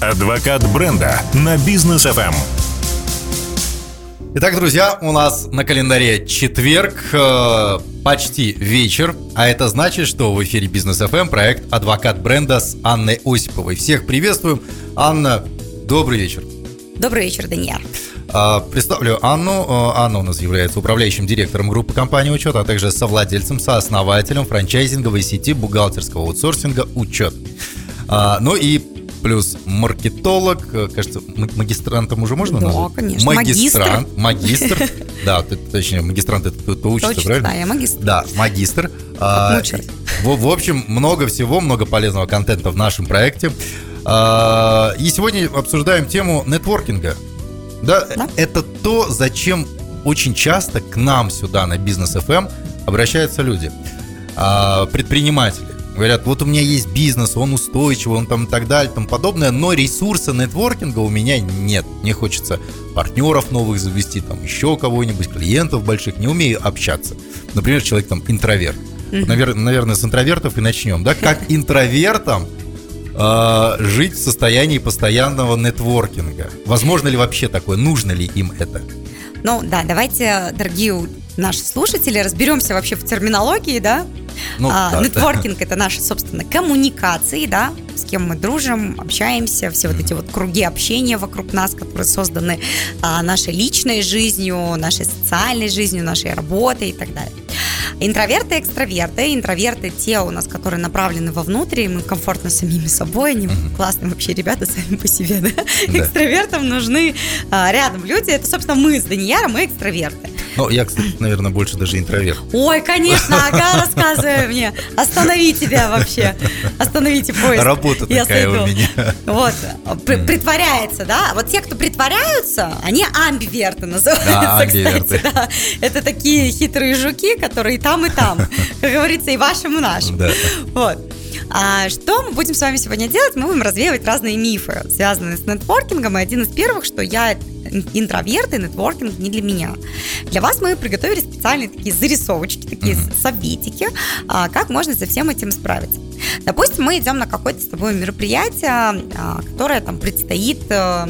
Адвокат бренда на бизнес FM. Итак, друзья, у нас на календаре четверг, э, почти вечер, а это значит, что в эфире Бизнес FM проект «Адвокат бренда» с Анной Осиповой. Всех приветствуем. Анна, добрый вечер. Добрый вечер, Даниэль. А, представлю Анну. Э, Анна у нас является управляющим директором группы компании «Учет», а также совладельцем, сооснователем франчайзинговой сети бухгалтерского аутсорсинга «Учет». А, ну и плюс маркетолог, э, кажется, магистрантом уже можно да, назвать? конечно. Магистрант, магистр. Да, точнее, магистрант это кто учится, правильно? Да, я магистр. Да, магистр. А, в, общем, много всего, много полезного контента в нашем проекте. А, и сегодня обсуждаем тему нетворкинга. Да, да, это то, зачем очень часто к нам сюда на бизнес FM обращаются люди, а, предприниматели Говорят, вот у меня есть бизнес, он устойчивый, он там и так далее, там подобное, но ресурса нетворкинга у меня нет. Мне хочется партнеров новых завести, там еще кого-нибудь, клиентов больших, не умею общаться. Например, человек там интроверт. Навер- наверное, с интровертов и начнем, да? Как интровертам э, жить в состоянии постоянного нетворкинга? Возможно ли вообще такое? Нужно ли им это? Ну да, давайте, дорогие наши слушатели, разберемся вообще в терминологии, да? Ну, а, да, нетворкинг да. это наши, собственно, коммуникации, да, с кем мы дружим, общаемся, все вот эти вот круги общения вокруг нас, которые созданы а, нашей личной жизнью, нашей социальной жизнью, нашей работой и так далее. Интроверты, экстраверты. Интроверты те у нас, которые направлены вовнутрь, и мы комфортно самими собой, они mm-hmm. классные вообще ребята сами по себе, да? да. Экстравертам нужны а, рядом люди. Это, собственно, мы с Данияром, мы экстраверты. Ну, я, кстати, наверное, больше даже интроверт. Ой, конечно, ага, рассказывай мне. Останови тебя вообще. Остановите поезд. Работа я такая сойду. у меня. Вот, притворяется, да? Вот те, кто притворяются, они амбиверты называются, да, амбиверты. кстати. Да. Это такие хитрые жуки, которые и там, и там. Как говорится, и вашим, и нашим. Да. Вот. А что мы будем с вами сегодня делать? Мы будем развеивать разные мифы, связанные с нетворкингом. И один из первых, что я интроверт и нетворкинг не для меня. Для вас мы приготовили специальные такие зарисовочки, такие mm-hmm. советики, а, как можно со всем этим справиться. Допустим, мы идем на какое-то с тобой мероприятие, а, которое там предстоит э,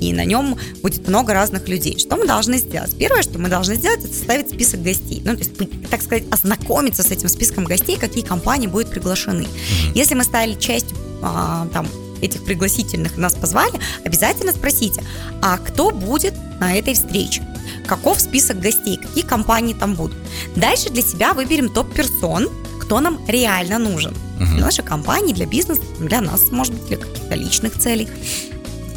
и на нем будет много разных людей. Что мы должны сделать? Первое, что мы должны сделать, это составить список гостей. Ну, то есть, так сказать, ознакомиться с этим списком гостей, какие компании будут приглашены. Если мы стали частью а, там этих пригласительных нас позвали, обязательно спросите, а кто будет на этой встрече? Каков список гостей? Какие компании там будут? Дальше для себя выберем топ-персон, кто нам реально нужен. Угу. Для нашей компании, для бизнеса, для нас, может быть, для каких-то личных целей.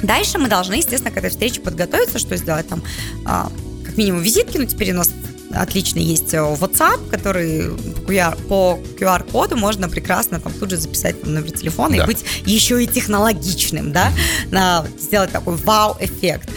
Дальше мы должны, естественно, к этой встрече подготовиться, что сделать там, а, как минимум визитки, но теперь у нас отлично есть э, WhatsApp, который по QR-коду можно прекрасно там тут же записать там, номер телефона да. и быть еще и технологичным, да, на, сделать такой вау-эффект.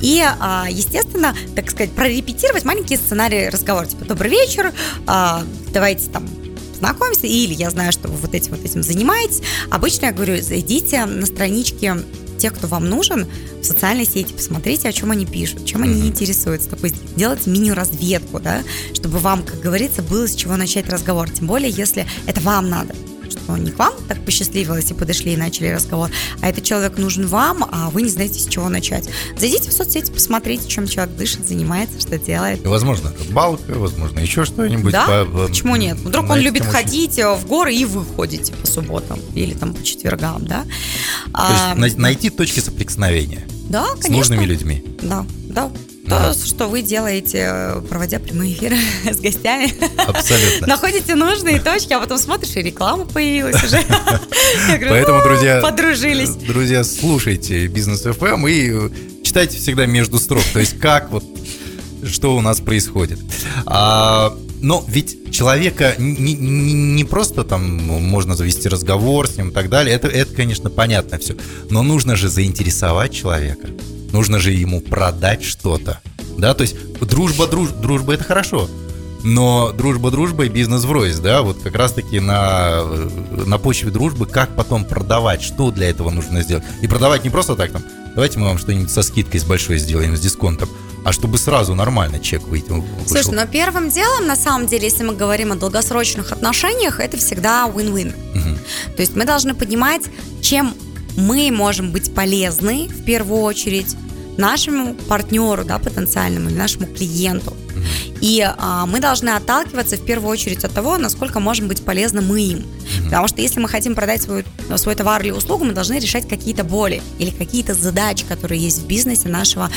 И, а, естественно, так сказать, прорепетировать маленькие сценарии разговора. Типа, добрый вечер, а, давайте там знакомимся, или я знаю, что вы вот этим вот этим занимаетесь. Обычно я говорю, зайдите на странички тех, кто вам нужен, в социальной сети, посмотрите, о чем они пишут, чем они интересуются. То есть делать мини-разведку, да, чтобы вам, как говорится, было с чего начать разговор. Тем более, если это вам надо что не к вам так посчастливилось и подошли и начали разговор, а этот человек нужен вам, а вы не знаете, с чего начать. Зайдите в соцсети, посмотрите, чем человек дышит, занимается, что делает. Возможно, это балка, возможно, еще что-нибудь. Да? По, Почему нет? Вдруг он любит ходить очень... в горы, и вы ходите по субботам или там по четвергам, да? То а, есть найти точки соприкосновения. Да, конечно. С нужными людьми. Да, да то, что вы делаете, проводя прямые эфиры с гостями. Абсолютно. Находите нужные точки, а потом смотришь, и реклама появилась уже. Поэтому, друзья, подружились. Друзья, слушайте бизнес FM и читайте всегда между строк. То есть как вот что у нас происходит. А, но ведь человека не, не, не просто там можно завести разговор с ним и так далее. Это, это, конечно, понятно все. Но нужно же заинтересовать человека нужно же ему продать что-то. Да, то есть дружба, друж, дружба это хорошо. Но дружба дружба и бизнес врозь, да, вот как раз-таки на, на почве дружбы, как потом продавать, что для этого нужно сделать. И продавать не просто так там, давайте мы вам что-нибудь со скидкой с большой сделаем, с дисконтом, а чтобы сразу нормально чек выйти. Слушай, но первым делом, на самом деле, если мы говорим о долгосрочных отношениях, это всегда win-win. Угу. То есть мы должны понимать, чем мы можем быть полезны в первую очередь нашему партнеру, да, потенциальному или нашему клиенту. И а, мы должны отталкиваться в первую очередь от того, насколько можем быть полезны мы им. Потому что если мы хотим продать свой, свой товар или услугу, мы должны решать какие-то боли или какие-то задачи, которые есть в бизнесе нашего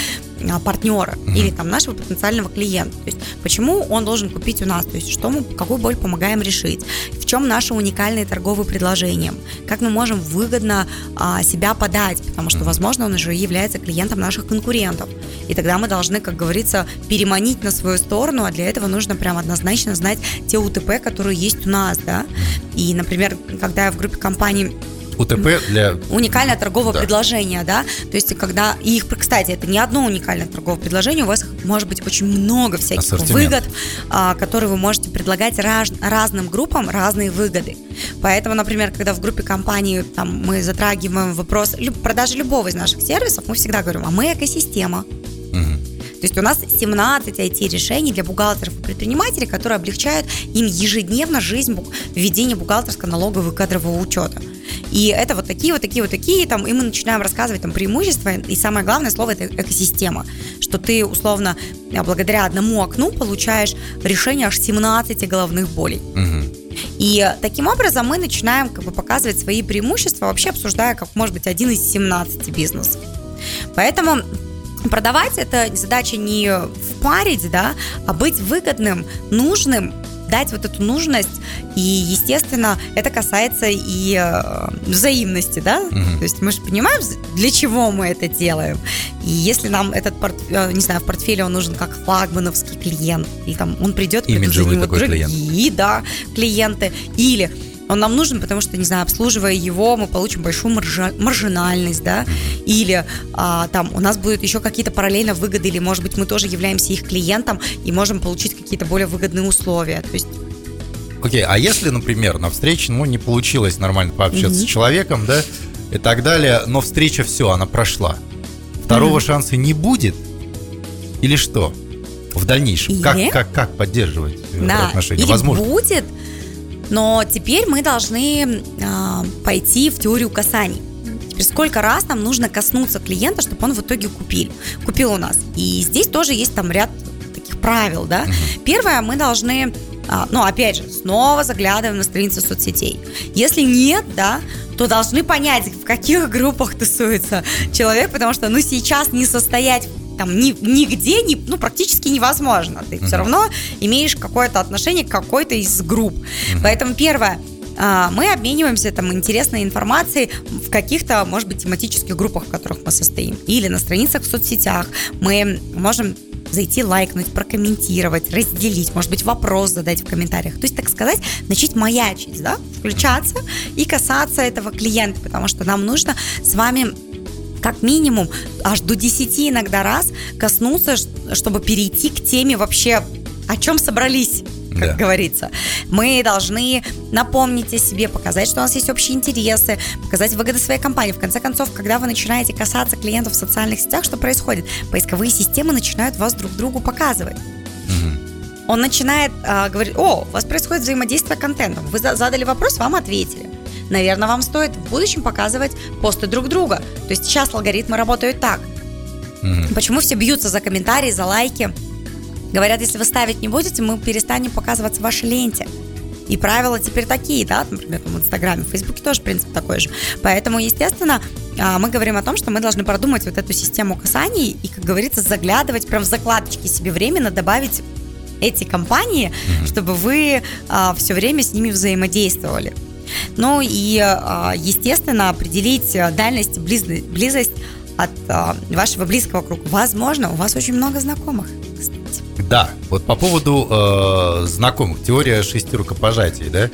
а, партнера mm-hmm. или там нашего потенциального клиента. То есть почему он должен купить у нас, то есть что мы, какую боль помогаем решить, в чем наши уникальные торговые предложения, как мы можем выгодно а, себя подать, потому что, возможно, он уже является клиентом наших конкурентов. И тогда мы должны, как говорится, переманить на свою сторону, а для этого нужно прям однозначно знать те УТП, которые есть у нас, да. И, например, когда я в группе компаний УТП для... Уникальное торговое да. предложение, да, то есть когда, и их, кстати, это не одно уникальное торговое предложение, у вас может быть очень много всяких Ассортимент. выгод, а, которые вы можете предлагать раз, разным группам разные выгоды. Поэтому, например, когда в группе компании там, мы затрагиваем вопрос продажи любого из наших сервисов, мы всегда говорим, а мы экосистема. То есть у нас 17 IT-решений для бухгалтеров и предпринимателей, которые облегчают им ежедневно жизнь введения бухгалтерско-налогового и кадрового учета. И это вот такие, вот такие, вот такие, там, и мы начинаем рассказывать там преимущества, и самое главное слово это экосистема, что ты условно благодаря одному окну получаешь решение аж 17 головных болей. И таким образом мы начинаем как бы показывать свои преимущества, вообще обсуждая, как может быть один из 17 бизнесов. Поэтому продавать это задача не впарить, да, а быть выгодным, нужным дать вот эту нужность, и, естественно, это касается и э, взаимности, да, угу. то есть мы же понимаем, для чего мы это делаем, и если нам этот, порт, э, не знаю, в портфеле он нужен как флагмановский клиент, и там он придет, придут за него другие, клиент. да, клиенты, или он нам нужен, потому что, не знаю, обслуживая его, мы получим большую маржи, маржинальность, да, или а, там у нас будут еще какие-то параллельно выгоды, или, может быть, мы тоже являемся их клиентом и можем получить какие-то более выгодные условия. То есть Окей, okay, а если, например, на встрече, ну, не получилось нормально пообщаться mm-hmm. с человеком, да, и так далее, но встреча все, она прошла. Второго mm-hmm. шанса не будет? Или что? В дальнейшем? Или... Как, как, как поддерживать э, да. отношения? Или Возможно. будет, но теперь мы должны э, пойти в теорию касаний. Теперь сколько раз нам нужно коснуться клиента, чтобы он в итоге купил, купил у нас. И здесь тоже есть там ряд таких правил, да. Первое, мы должны а, ну, опять же, снова заглядываем на страницы соцсетей. Если нет, да, то должны понять, в каких группах тусуется человек, потому что, ну, сейчас не состоять там ни, нигде, ни, ну, практически невозможно. Ты uh-huh. все равно имеешь какое-то отношение к какой-то из групп. Uh-huh. Поэтому первое, а, мы обмениваемся там интересной информацией в каких-то, может быть, тематических группах, в которых мы состоим, или на страницах в соцсетях. Мы можем зайти, лайкнуть, прокомментировать, разделить, может быть, вопрос задать в комментариях. То есть, так сказать, начать маячить, да, включаться и касаться этого клиента, потому что нам нужно с вами как минимум аж до 10 иногда раз коснуться, чтобы перейти к теме вообще, о чем собрались как да. говорится. Мы должны напомнить о себе, показать, что у нас есть общие интересы, показать выгоды своей компании. В конце концов, когда вы начинаете касаться клиентов в социальных сетях, что происходит? Поисковые системы начинают вас друг другу показывать. Он начинает э, говорить, о, у вас происходит взаимодействие контентом. Вы задали вопрос, вам ответили наверное, вам стоит в будущем показывать посты друг друга. То есть сейчас алгоритмы работают так. Mm-hmm. Почему все бьются за комментарии, за лайки? Говорят, если вы ставить не будете, мы перестанем показываться в вашей ленте. И правила теперь такие, да, например, в Инстаграме, в Фейсбуке тоже принцип такой же. Поэтому, естественно, а, мы говорим о том, что мы должны продумать вот эту систему касаний и, как говорится, заглядывать прям в закладочки себе временно, добавить эти компании, mm-hmm. чтобы вы а, все время с ними взаимодействовали. Ну и, а, естественно, определить дальность, близость от а, вашего близкого круга. Возможно, у вас очень много знакомых, кстати. Да, вот по поводу э, знакомых, теория шести рукопожатий, да,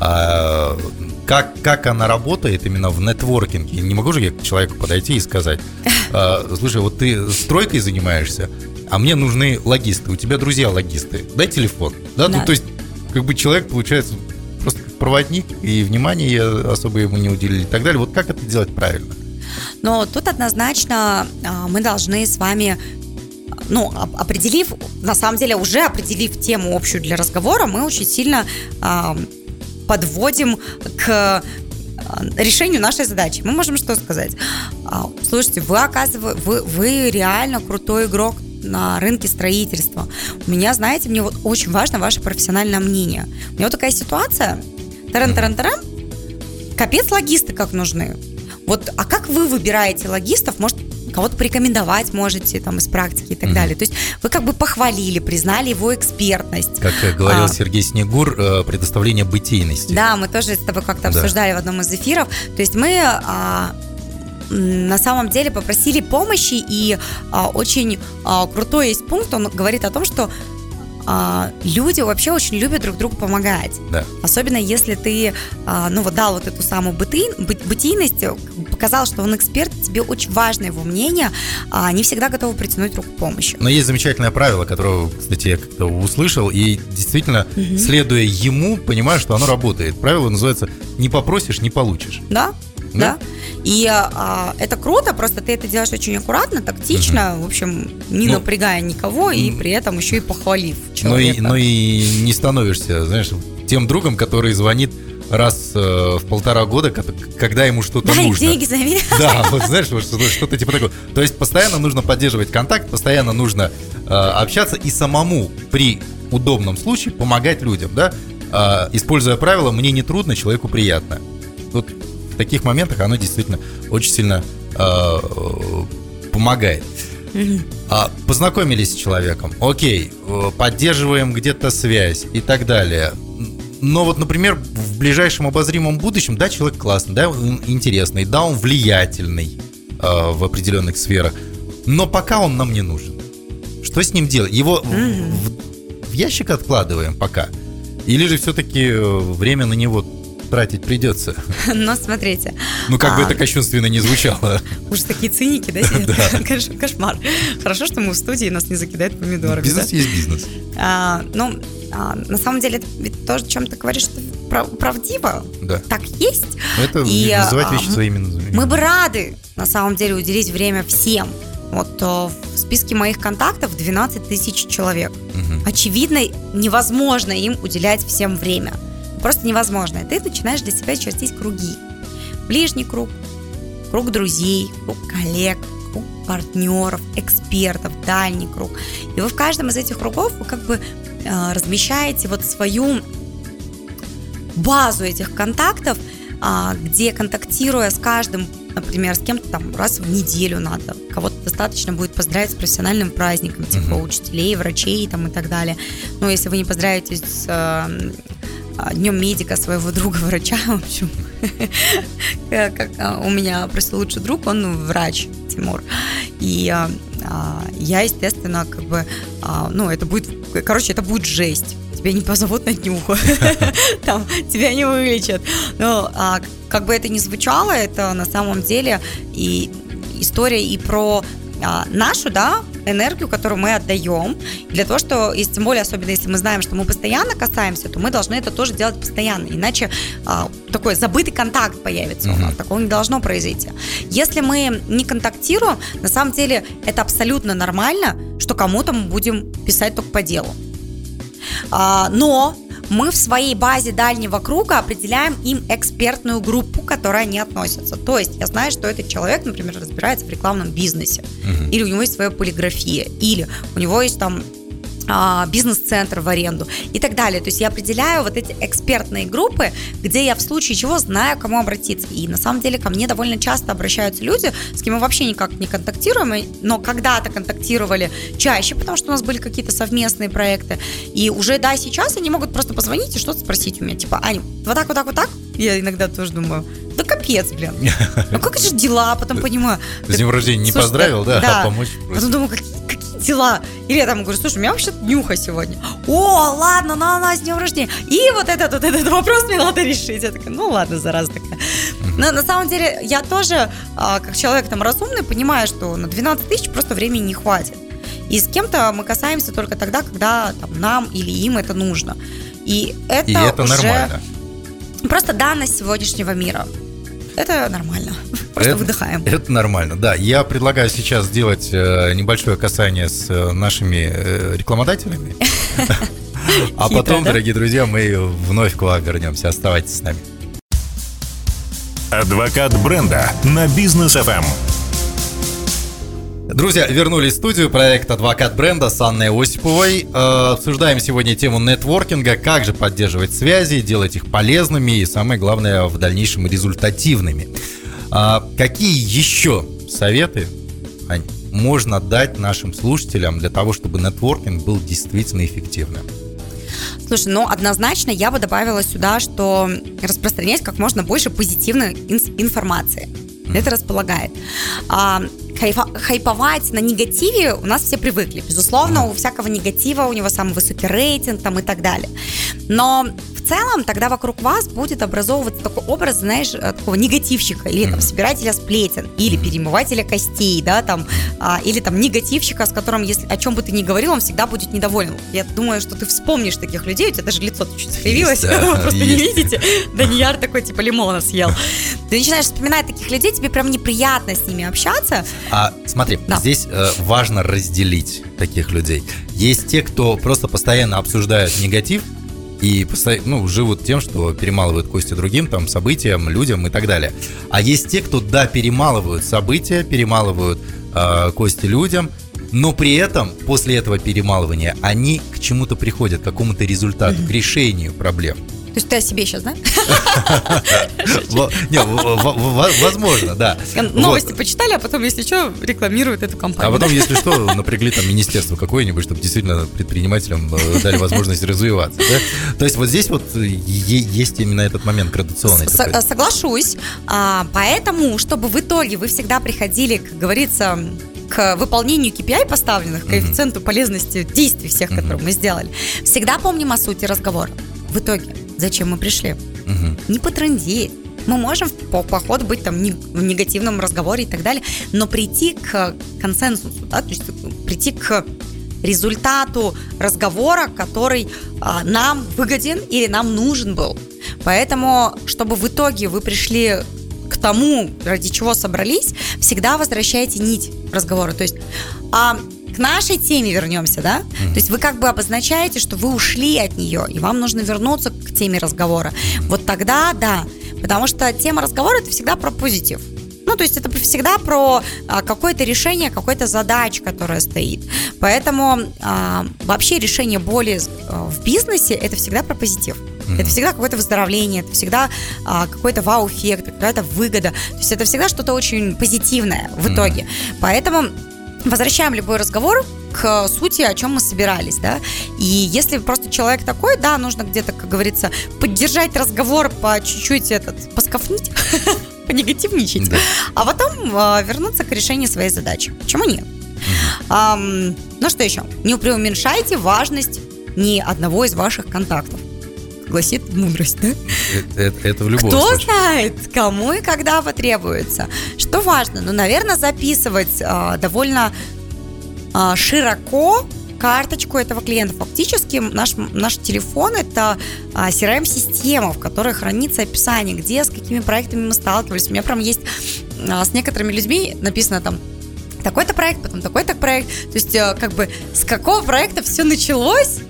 э, как, как она работает именно в нетворкинге? Не могу же я к человеку подойти и сказать, э, слушай, вот ты стройкой занимаешься, а мне нужны логисты, у тебя друзья логисты, дай телефон, да, да. Ну, то есть как бы человек, получается, проводник, и внимание особо ему не уделили и так далее. Вот как это делать правильно? Но тут однозначно а, мы должны с вами ну, определив, на самом деле уже определив тему общую для разговора, мы очень сильно э, подводим к решению нашей задачи. Мы можем что сказать? Слушайте, вы оказываете, вы, вы реально крутой игрок на рынке строительства. У меня, знаете, мне вот очень важно ваше профессиональное мнение. У меня вот такая ситуация. Таран-таран-таран. Капец логисты как нужны. Вот, а как вы выбираете логистов? Может, кого-то порекомендовать можете там из практики и так mm-hmm. далее. То есть вы как бы похвалили, признали его экспертность. Как говорил а, Сергей Снегур, э, предоставление бытийности. Да, мы тоже с тобой как-то да. обсуждали в одном из эфиров. То есть мы а, на самом деле попросили помощи, и а, очень а, крутой есть пункт, он говорит о том, что а, люди вообще очень любят друг другу помогать. Да. Особенно если ты, а, ну вот дал вот эту самую быты, бытийность, показал, что он эксперт, тебе очень важно его мнение, а они всегда готовы притянуть руку помощи. Но есть замечательное правило, которое, кстати, я как-то услышал, и действительно, угу. следуя ему, понимаю, что оно работает. Правило называется «не попросишь, не получишь». Да, да. да? И а, это круто, просто ты это делаешь очень аккуратно, тактично, угу. в общем, не ну, напрягая никого и при этом еще и похвалив человека. Ну и, ну и не становишься, знаешь, тем другом, который звонит раз э, в полтора года, когда ему что-то Дай нужно. деньги забери. Да, вот знаешь, что-то, что-то типа такого. То есть постоянно нужно поддерживать контакт, постоянно нужно э, общаться и самому при удобном случае помогать людям, да, э, используя правило «мне не трудно, человеку приятно». Вот таких моментах оно действительно очень сильно э, помогает. А, познакомились с человеком, окей, э, поддерживаем где-то связь и так далее. Но вот, например, в ближайшем обозримом будущем, да, человек классный, да, он интересный, да, он влиятельный э, в определенных сферах, но пока он нам не нужен. Что с ним делать? Его в, в ящик откладываем пока? Или же все-таки э, время на него тратить придется. Но смотрите. Ну, как бы а, это кощунственно не звучало. Уж такие циники, да, сидят? Кошмар. Хорошо, что мы в студии, нас не закидают помидорами. Бизнес есть бизнес. А, ну, а, на самом деле, ведь то, о чем ты говоришь, это правдиво. Да. Так есть. Это и, называть вещи своими названиями. Мы бы рады, на самом деле, уделить время всем. Вот в списке моих контактов 12 тысяч человек. Угу. Очевидно, невозможно им уделять всем время. Просто невозможно. И ты начинаешь для себя чертить круги. Ближний круг, круг друзей, круг коллег, круг партнеров, экспертов, дальний круг. И вы в каждом из этих кругов вы как бы э, размещаете вот свою базу этих контактов, э, где контактируя с каждым например, с кем-то там раз в неделю надо, кого-то достаточно будет поздравить с профессиональным праздником, типа uh-huh. учителей, врачей там и так далее. Но если вы не поздравите с э, днем медика своего друга врача, в общем, как а, у меня просто лучший друг, он врач Тимур, и а, я, естественно, как бы, ну, это будет, короче, это будет жесть. Тебя не позовут на днюху, там, тебя не вылечат. Но как бы это ни звучало, это на самом деле и история и про нашу, да, энергию, которую мы отдаем, для того, что, и тем более, особенно если мы знаем, что мы постоянно касаемся, то мы должны это тоже делать постоянно, иначе а, такой забытый контакт появится у нас, такого не должно произойти. Если мы не контактируем, на самом деле это абсолютно нормально, что кому-то мы будем писать только по делу. А, но мы в своей базе дальнего круга определяем им экспертную группу, к которой они относятся. То есть я знаю, что этот человек, например, разбирается в рекламном бизнесе, угу. или у него есть своя полиграфия, или у него есть там бизнес-центр в аренду и так далее. То есть я определяю вот эти экспертные группы, где я в случае чего знаю, к кому обратиться. И на самом деле ко мне довольно часто обращаются люди, с кем мы вообще никак не контактируем, но когда-то контактировали чаще, потому что у нас были какие-то совместные проекты. И уже, да, сейчас они могут просто позвонить и что-то спросить у меня. Типа, Ань, вот так, вот так, вот так? Я иногда тоже думаю, да капец, блин. Ну как же дела, потом понимаю. С днем рождения не поздравил, да, а помочь Потом думаю, дела? Или я там говорю, слушай, у меня вообще нюха сегодня. О, ладно, на нас с днем рождения. И вот этот вот этот вопрос мне надо решить. Я такая, ну ладно, зараза такая. Но на самом деле я тоже, а, как человек там разумный, понимаю, что на 12 тысяч просто времени не хватит. И с кем-то мы касаемся только тогда, когда там, нам или им это нужно. И это, и это уже нормально. просто данность сегодняшнего мира. Это нормально. Просто это, выдыхаем. Это нормально, да. Я предлагаю сейчас сделать э, небольшое касание с э, нашими э, рекламодателями. А потом, дорогие друзья, мы вновь к вам вернемся. Оставайтесь с нами. Адвокат бренда на бизнес FM. Друзья, вернулись в студию. Проект «Адвокат бренда» с Анной Осиповой. Э, обсуждаем сегодня тему нетворкинга, как же поддерживать связи, делать их полезными и, самое главное, в дальнейшем результативными. А какие еще советы, Ань, можно дать нашим слушателям для того, чтобы нетворкинг был действительно эффективным? Слушай, ну однозначно я бы добавила сюда, что распространять как можно больше позитивной информации. Это располагает. А, хайповать на негативе у нас все привыкли. Безусловно, у всякого негатива у него самый высокий рейтинг там и так далее. Но целом тогда вокруг вас будет образовываться такой образ, знаешь, э, такого негативщика или там собирателя сплетен, или перемывателя костей, да, там, а, или там негативщика, с которым, если о чем бы ты ни говорил, он всегда будет недоволен. Я думаю, что ты вспомнишь таких людей, у тебя даже лицо чуть скривилось, вы просто не видите. Данияр такой, типа, лимона съел. Ты начинаешь вспоминать таких людей, тебе прям неприятно с ними общаться. А смотри, здесь э, важно разделить таких людей. Есть те, кто просто постоянно обсуждают негатив, и ну, живут тем, что перемалывают кости другим, там, событиям, людям и так далее. А есть те, кто, да, перемалывают события, перемалывают э, кости людям, но при этом после этого перемалывания они к чему-то приходят, к какому-то результату, к решению проблем. То есть ты о себе сейчас, да? Возможно, да. Новости почитали, а потом, если что, рекламируют эту компанию. А потом, если что, напрягли там министерство какое-нибудь, чтобы действительно предпринимателям э, дали возможность развиваться. То есть вот здесь вот есть именно этот момент градационный. Соглашусь. А, поэтому, чтобы в итоге вы всегда приходили, как говорится, к выполнению KPI поставленных, к коэффициенту полезности действий всех, которые мы сделали, всегда помним о сути разговора. В итоге зачем мы пришли. Угу. Не потрындеть. Мы можем по поход быть там в негативном разговоре и так далее, но прийти к консенсусу, да, то есть прийти к результату разговора, который а, нам выгоден или нам нужен был. Поэтому, чтобы в итоге вы пришли к тому, ради чего собрались, всегда возвращайте нить разговора. То есть а, к нашей теме вернемся, да? Mm-hmm. То есть вы как бы обозначаете, что вы ушли от нее, и вам нужно вернуться к теме разговора. Вот тогда да, потому что тема разговора это всегда про позитив. Ну, то есть это всегда про а, какое-то решение, какой-то задач, которая стоит. Поэтому а, вообще решение боли а, в бизнесе это всегда про позитив. Mm-hmm. Это всегда какое-то выздоровление, это всегда а, какой-то вау-эффект, какая-то выгода. То есть это всегда что-то очень позитивное в итоге. Mm-hmm. Поэтому возвращаем любой разговор к сути, о чем мы собирались, да. И если просто человек такой, да, нужно где-то, как говорится, поддержать разговор по чуть-чуть этот, поскафнить, понегативничать, да. а потом э, вернуться к решению своей задачи. Почему нет? Ну что еще? Не преуменьшайте важность ни одного из ваших контактов гласит мудрость, да? Это, это, это в любом Кто случае. знает, кому и когда потребуется. Что важно? Ну, наверное, записывать а, довольно а, широко карточку этого клиента. Фактически наш, наш телефон это а, CRM-система, в которой хранится описание, где, с какими проектами мы сталкивались. У меня прям есть а, с некоторыми людьми написано там такой-то проект, потом такой-то проект. То есть, а, как бы, с какого проекта все началось,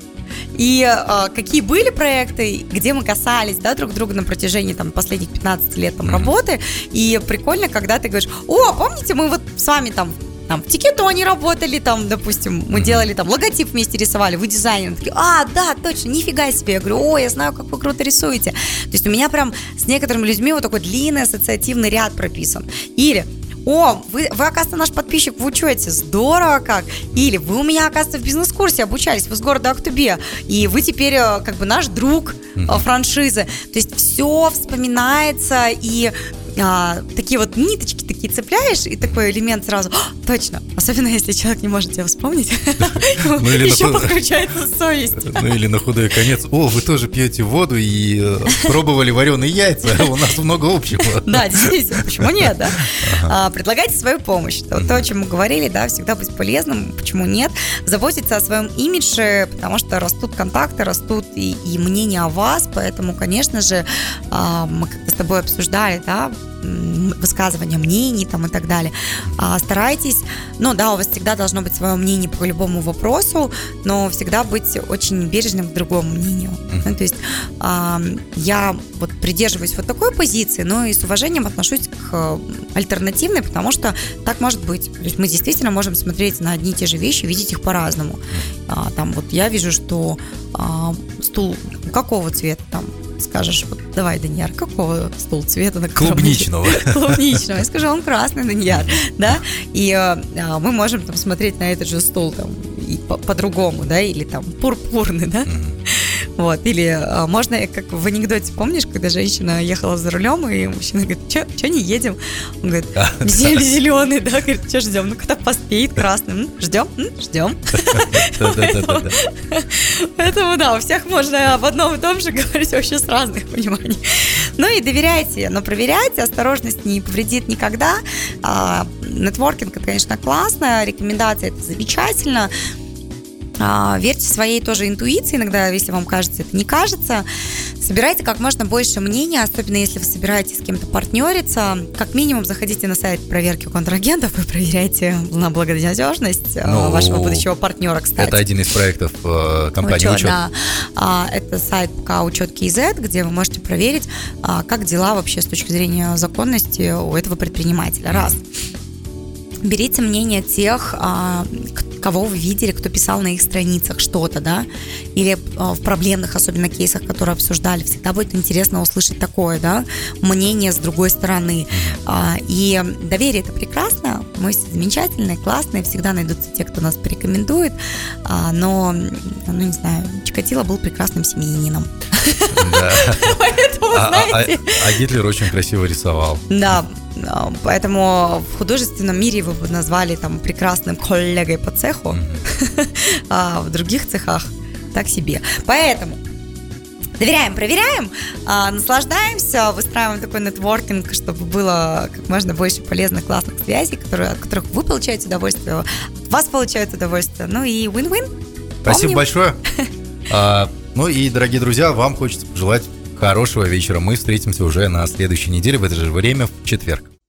и э, какие были проекты, где мы касались да, друг друга на протяжении там, последних 15 лет там, mm-hmm. работы. И прикольно, когда ты говоришь, о, помните, мы вот с вами там там, в Тикетоне работали, там, допустим, мы делали там логотип вместе рисовали, вы дизайнер. Такие, а, да, точно, нифига себе. Я говорю, о, я знаю, как вы круто рисуете. То есть у меня прям с некоторыми людьми вот такой длинный ассоциативный ряд прописан. Или о, вы, вы, оказывается, наш подписчик в учете, здорово как. Или вы у меня, оказывается, в бизнес-курсе обучались, вы с города Актубе, и вы теперь э, как бы наш друг mm-hmm. франшизы. То есть все вспоминается, и а, такие вот ниточки такие цепляешь, и такой элемент сразу, точно, особенно если человек не может тебя вспомнить, ну, еще подключается совесть. Ну или на худой конец, о, вы тоже пьете воду и э, пробовали вареные яйца, у нас много общего. Да, действительно, почему нет, да? А, предлагайте свою помощь, то, о чем мы говорили, да, всегда быть полезным, почему нет? Заботиться о своем имидже, потому что растут контакты, растут и, мнения о вас, поэтому, конечно же, а, мы как-то с тобой обсуждали, да, высказывания мнений там и так далее. А, старайтесь, ну да, у вас всегда должно быть свое мнение по любому вопросу, но всегда быть очень бережным к другому мнению. Mm-hmm. Ну, то есть а, я вот придерживаюсь вот такой позиции, но и с уважением отношусь к альтернативной, потому что так может быть. То есть мы действительно можем смотреть на одни и те же вещи, видеть их по-разному. А, там вот я вижу, что а, стул какого цвета там скажешь, вот давай, Даньяр, какого стул цвета? На Клубничного. Клубничного. Я скажу, он красный, Даньяр, да? И а, мы можем там смотреть на этот же стул там и по-другому, да, или там пурпурный, да? Вот, или а, можно, как в анекдоте, помнишь, когда женщина ехала за рулем, и мужчина говорит, что не едем? Он говорит, а, зеленый, да, говорит, что ждем? Ну, когда поспеет красным, ждем, ждем. Поэтому, да, у всех можно об одном и том же говорить вообще с разных пониманий. Ну и доверяйте, но проверяйте, осторожность не повредит никогда. А, нетворкинг, это, конечно, классно, рекомендации это замечательно, верьте своей тоже интуиции, иногда, если вам кажется, это не кажется. Собирайте как можно больше мнений, особенно если вы собираетесь с кем-то партнериться. Как минимум, заходите на сайт проверки контрагентов и проверяйте на благонадежность э, ну, вашего будущего партнера, кстати. Это один из проектов э, компании Учет. Учет. Да. А, это сайт ПК Учет КИЗ, где вы можете проверить, а, как дела вообще с точки зрения законности у этого предпринимателя. Раз. Берите мнение тех, а, кого вы видели, кто писал на их страницах что-то, да, или а, в проблемных, особенно кейсах, которые обсуждали, всегда будет интересно услышать такое, да, мнение с другой стороны. А, и доверие это прекрасно, мы все замечательные, классные, всегда найдутся те, кто нас порекомендует, но, ну не знаю, Чикатило был прекрасным семьянином. Поэтому, знаете... А Гитлер очень красиво рисовал. Да, поэтому в художественном мире вы бы назвали там прекрасным коллегой по цеху, а в других цехах так себе. Поэтому доверяем, проверяем, а, наслаждаемся, выстраиваем такой нетворкинг, чтобы было как можно больше полезных, классных связей, которые, от которых вы получаете удовольствие, от вас получают удовольствие. Ну и win-win. Спасибо Помним. большое. а, ну и, дорогие друзья, вам хочется пожелать Хорошего вечера. Мы встретимся уже на следующей неделе в это же время в четверг.